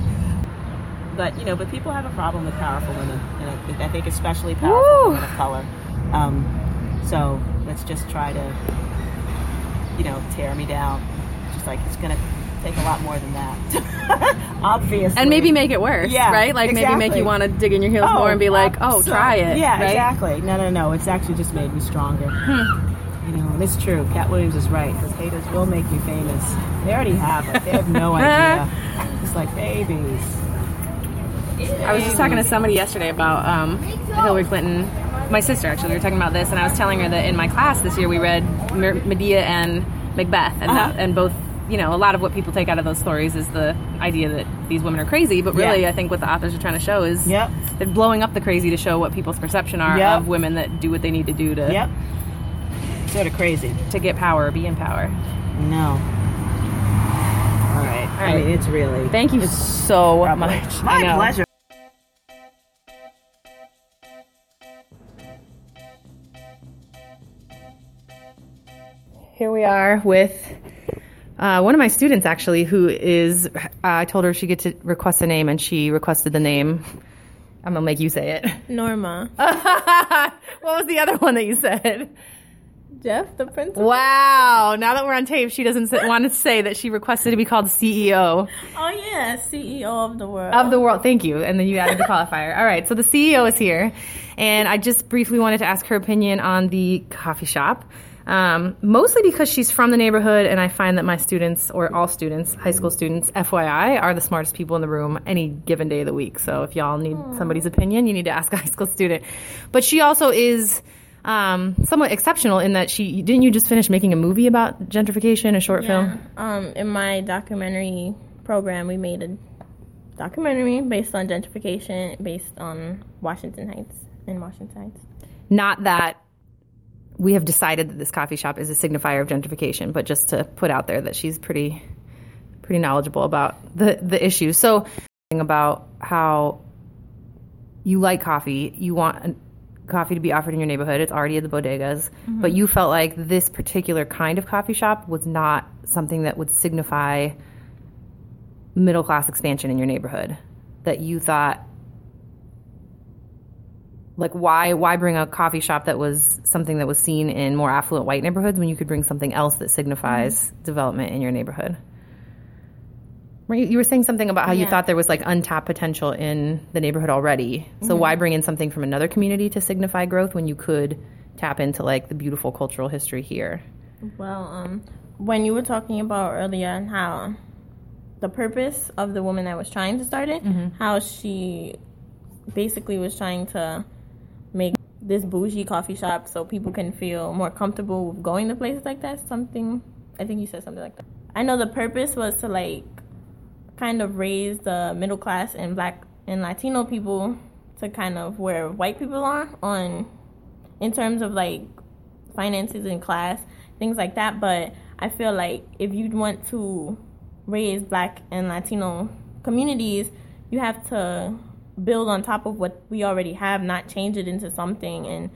But you know, but people have a problem with powerful women, and I, I think especially powerful Woo. women of color. Um, so let's just try to, you know, tear me down. Just like it's gonna take a lot more than that, obviously. And maybe make it worse, Yeah, right? Like maybe make you want to dig in your heels more and be like, oh, abso- try it. Yeah, right? exactly. No, no, no. It's actually just made me stronger. You know, and it's true. Katt Williams is right because haters will make you famous. They already have. Like, they have no idea. It's like babies. I was just talking to somebody yesterday about um, Hillary Clinton. My sister, actually, we were talking about this, and I was telling her that in my class this year we read Mer- Medea and Macbeth, and, Uh-huh. that, and both, you know, a lot of what people take out of those stories is the idea that these women are crazy, but really, Yeah. I think what the authors are trying to show is Yep. they're blowing up the crazy to show what people's perception are Yep. of women that do what they need to do to Yep. Sort of crazy. to get power be in power. No. All right. All I mean, it's really. Thank you so Probably. much. My I know. pleasure. Here we are with uh, one of my students, actually, who is. Uh, I told her she get to request a name, and she requested the name. I'm gonna make you say it. Norma. what was the other one that you said? Jeff, the principal. Wow! Now that we're on tape, she doesn't want to say that she requested to be called CEO Oh yeah, CEO of the world. of the world. Thank you. And then you added the qualifier. All right. So the CEO is here, and I just briefly wanted to ask her opinion on the coffee shop. Um, mostly because she's from the neighborhood, and I find that my students, or all students, high school students, FYI, are the smartest people in the room any given day of the week. So if y'all need somebody's opinion, you need to ask a high school student. But she also is um, somewhat exceptional in that she didn't you just finish making a movie about gentrification, a short film? Um, in my documentary program, we made a documentary based on gentrification, based on Washington Heights in Washington Heights. not that we have decided that this coffee shop is a signifier of gentrification, but just to put out there that she's pretty pretty knowledgeable about the the issues. So about how you like coffee, you want coffee to be offered in your neighborhood. It's already at the bodegas, mm-hmm. but you felt like this particular kind of coffee shop was not something that would signify middle class expansion in your neighborhood. That you thought like why why bring a coffee shop that was something that was seen in more affluent white neighborhoods when you could bring something else that signifies mm-hmm. development in your neighborhood right? You were saying something about how you thought there was like untapped potential in the neighborhood already. So why bring in something from another community to signify growth when you could tap into like the beautiful cultural history here? Well, um, when you were talking about earlier and how the purpose of the woman that was trying to start it, how she basically was trying to make this bougie coffee shop so people can feel more comfortable with going to places like that. Something, I think you said something like that. I know the purpose was to like kind of raise the middle class and black and Latino people to kind of where white people are on in terms of like finances and class, things like that. But I feel like if you want to raise black and Latino communities, you have to build on top of what we already have, not change it into something and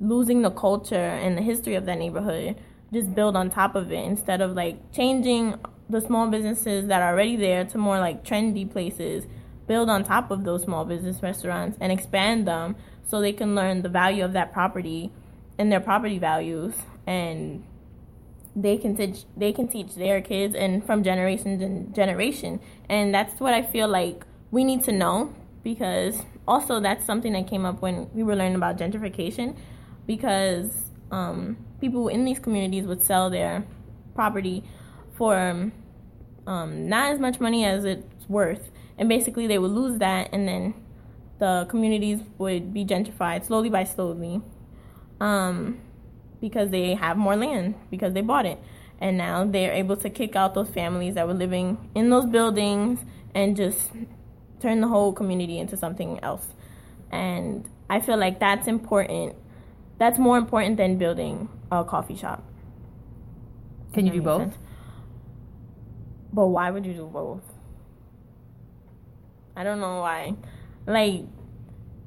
losing the culture and the history of that neighborhood. Just build on top of it instead of like changing the small businesses that are already there to more like trendy places. Build on top of those small business restaurants and expand them so they can learn the value of that property and their property values and they can teach they can teach their kids and from generation to generation and that's what i feel like we need to know because also that's something that came up when we were learning about gentrification because um, people in these communities would sell their property for um, not as much money as it's worth and basically they would lose that and then the communities would be gentrified slowly by slowly um, because they have more land because they bought it. And now they're able to kick out those families that were living in those buildings and just turn the whole community into something else. and I feel like that's important. That's more important than building a coffee shop. Can you do both? sense. But why would you do both? I don't know why. Like,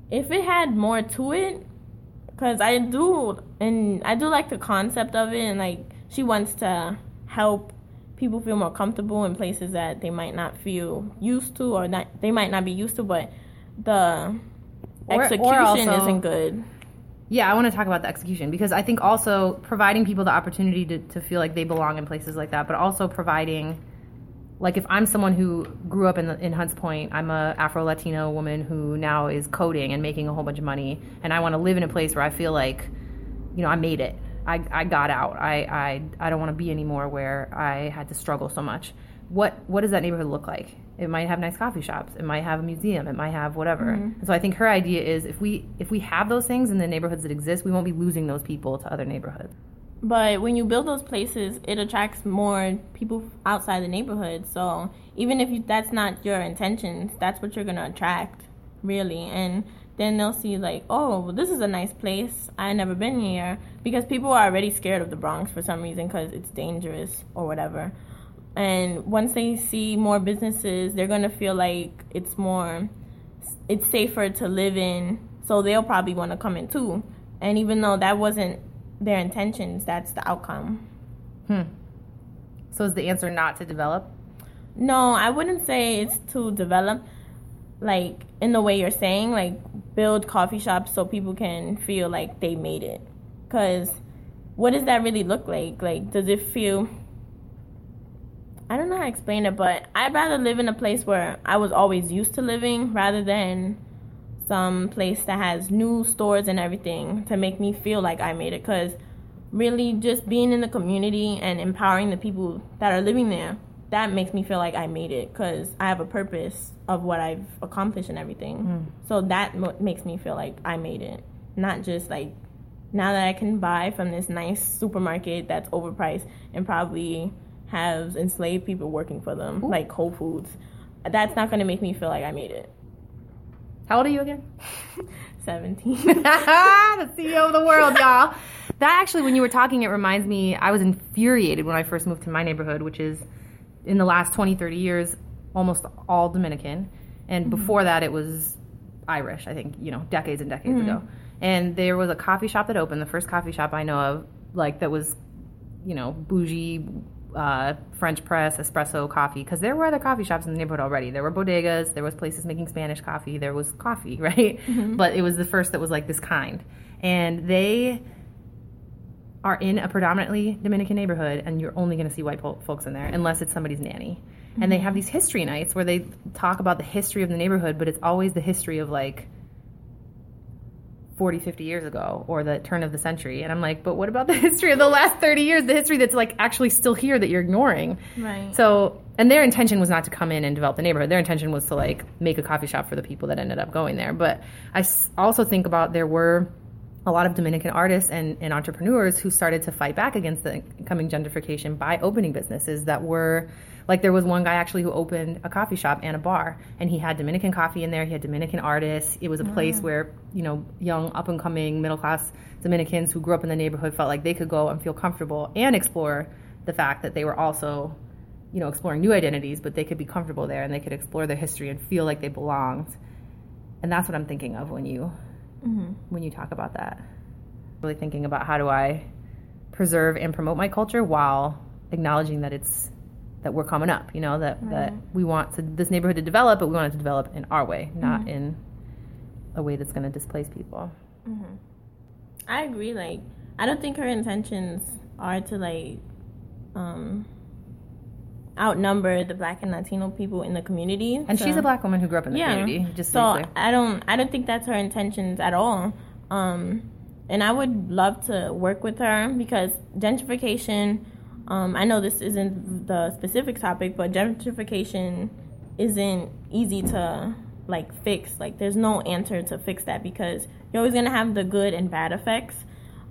if it had more to it, because I do, and I do like the concept of it, and like, she wants to help people feel more comfortable in places that they might not feel used to, or not they might not be used to, but the Or- or execution also- isn't good. Yeah, I want to talk about the execution because I think also providing people the opportunity to, to feel like they belong in places like that, but also providing, like, if I'm someone who grew up in, the, in Hunts Point, I'm a Afro Latino woman who now is coding and making a whole bunch of money, and I want to live in a place where I feel like, you know, I made it. I, I got out. I, I, I don't want to be anymore where I had to struggle so much. What what does that neighborhood look like? It might have nice coffee shops. It might have a museum. It might have whatever. Mm-hmm. And so I think her idea is if we if we have those things in the neighborhoods that exist, we won't be losing those people to other neighborhoods. But when you build those places, it attracts more people outside the neighborhood. So even if you, that's not your intentions, that's what you're gonna attract, really. And then they'll see like, oh, well, this is a nice place. I never been here because people are already scared of the Bronx for some reason because it's dangerous or whatever. And once they see more businesses, they're gonna feel like it's more, it's safer to live in. So they'll probably want to come in too. And even though that wasn't their intentions, that's the outcome. Hmm. So is the answer not to develop? No, I wouldn't say it's to develop, like in the way you're saying, like build coffee shops so people can feel like they made it. Because what does that really look like? Like, does it feel. I don't know how to explain it, but I'd rather live in a place where I was always used to living rather than some place that has new stores and everything to make me feel like I made it. Because really, just being in the community and empowering the people that are living there, that makes me feel like I made it because I have a purpose of what I've accomplished and everything. Mm. So that mo- makes me feel like I made it, not just like now that I can buy from this nice supermarket that's overpriced and probably has enslaved people working for them, like Whole Foods. That's not going to make me feel like I made it. How old are you again? 17. the CEO of the world, y'all. That actually, when you were talking, it reminds me, I was infuriated when I first moved to my neighborhood, which is in the last 20, 30 years, almost all Dominican. And mm-hmm. before that, it was Irish, I think, you know, decades and decades mm-hmm. ago. And there was a coffee shop that opened, the first coffee shop I know of, like, that was, you know, bougie, uh, French press, espresso coffee, because there were other coffee shops in the neighborhood already. There were bodegas, there was places making Spanish coffee, there was coffee, right? But it was the first that was like this kind. And they are in a predominantly Dominican neighborhood, and you're only going to see white po- folks in there unless it's somebody's nanny. And they have these history nights where they talk about the history of the neighborhood, but it's always the history of like 40, 50 years ago or the turn of the century. And I'm like, but what about the history of the last 30 years? The history that's like actually still here that you're ignoring. Right. So, and their intention was not to come in and develop the neighborhood. Their intention was to like make a coffee shop for the people that ended up going there. But I also think about there were a lot of Dominican artists and, and entrepreneurs who started to fight back against the coming gentrification by opening businesses that were like there was one guy actually who opened a coffee shop and a bar and he had Dominican coffee in there, he had Dominican artists. It was a place where, you know, young up and coming middle class Dominicans who grew up in the neighborhood felt like they could go and feel comfortable and explore the fact that they were also you know, exploring new identities, but they could be comfortable there and they could explore their history and feel like they belonged. And that's what I'm thinking of when you mm-hmm. when you talk about that. Really thinking about how do I preserve and promote my culture while acknowledging that it's that we're coming up, you know, that that we want to, this neighborhood to develop, but we want it to develop in our way, not in a way that's going to displace people. I agree. Like, I don't think her intentions are to like um outnumber the black and Latino people in the community. And she's a black woman who grew up in the yeah. community. Just so. I don't I don't think that's her intentions at all. Um, and I would love to work with her because gentrification. Um, I know this isn't the specific topic, but gentrification isn't easy to like fix. Like, there's no answer to fix that because you're always gonna have the good and bad effects.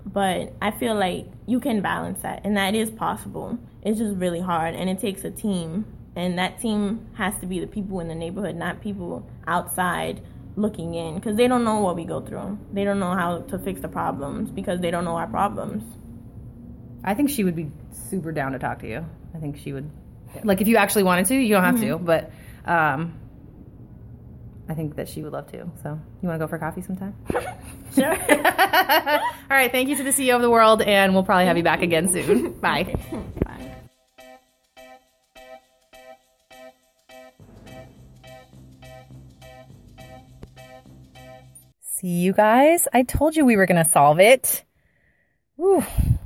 But I feel like you can balance that, and that is possible. It's just really hard, and it takes a team, and that team has to be the people in the neighborhood, not people outside looking in because they don't know what we go through. They don't know how to fix the problems because they don't know our problems. I think she would be super down to talk to you. I think she would, like, if you actually wanted to, you don't have to, but um, I think that she would love to. So, you want to go for coffee sometime? Sure. All right. Thank you to the CEO of the world, and we'll probably have you back again soon. Bye. Bye. See you guys. I told you we were going to solve it. Whew.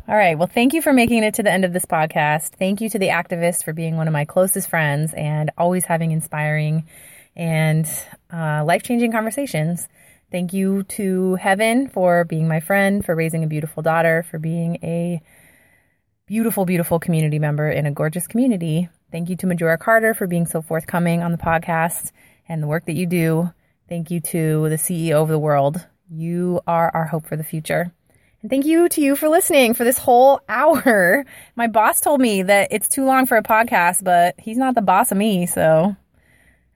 All right. Well, thank you for making it to the end of this podcast. Thank you to the activist for being one of my closest friends and always having inspiring and uh, life changing conversations. Thank you to Heaven for being my friend, for raising a beautiful daughter, for being a beautiful, beautiful community member in a gorgeous community. Thank you to Majora Carter for being so forthcoming on the podcast and the work that you do. Thank you to the CEO of the world. You are our hope for the future. And thank you to you for listening for this whole hour. My boss told me that it's too long for a podcast, but he's not the boss of me. So,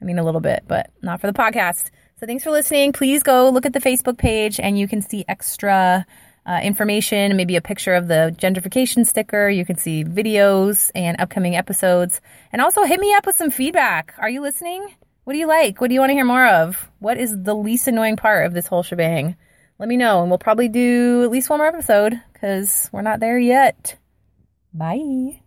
I mean, a little bit, but not for the podcast. So, thanks for listening. Please go look at the Facebook page and you can see extra uh, information, maybe a picture of the gentrification sticker. You can see videos and upcoming episodes. And also hit me up with some feedback. Are you listening? What do you like? What do you want to hear more of? What is the least annoying part of this whole shebang? Let me know, and we'll probably do at least one more episode because we're not there yet. Bye.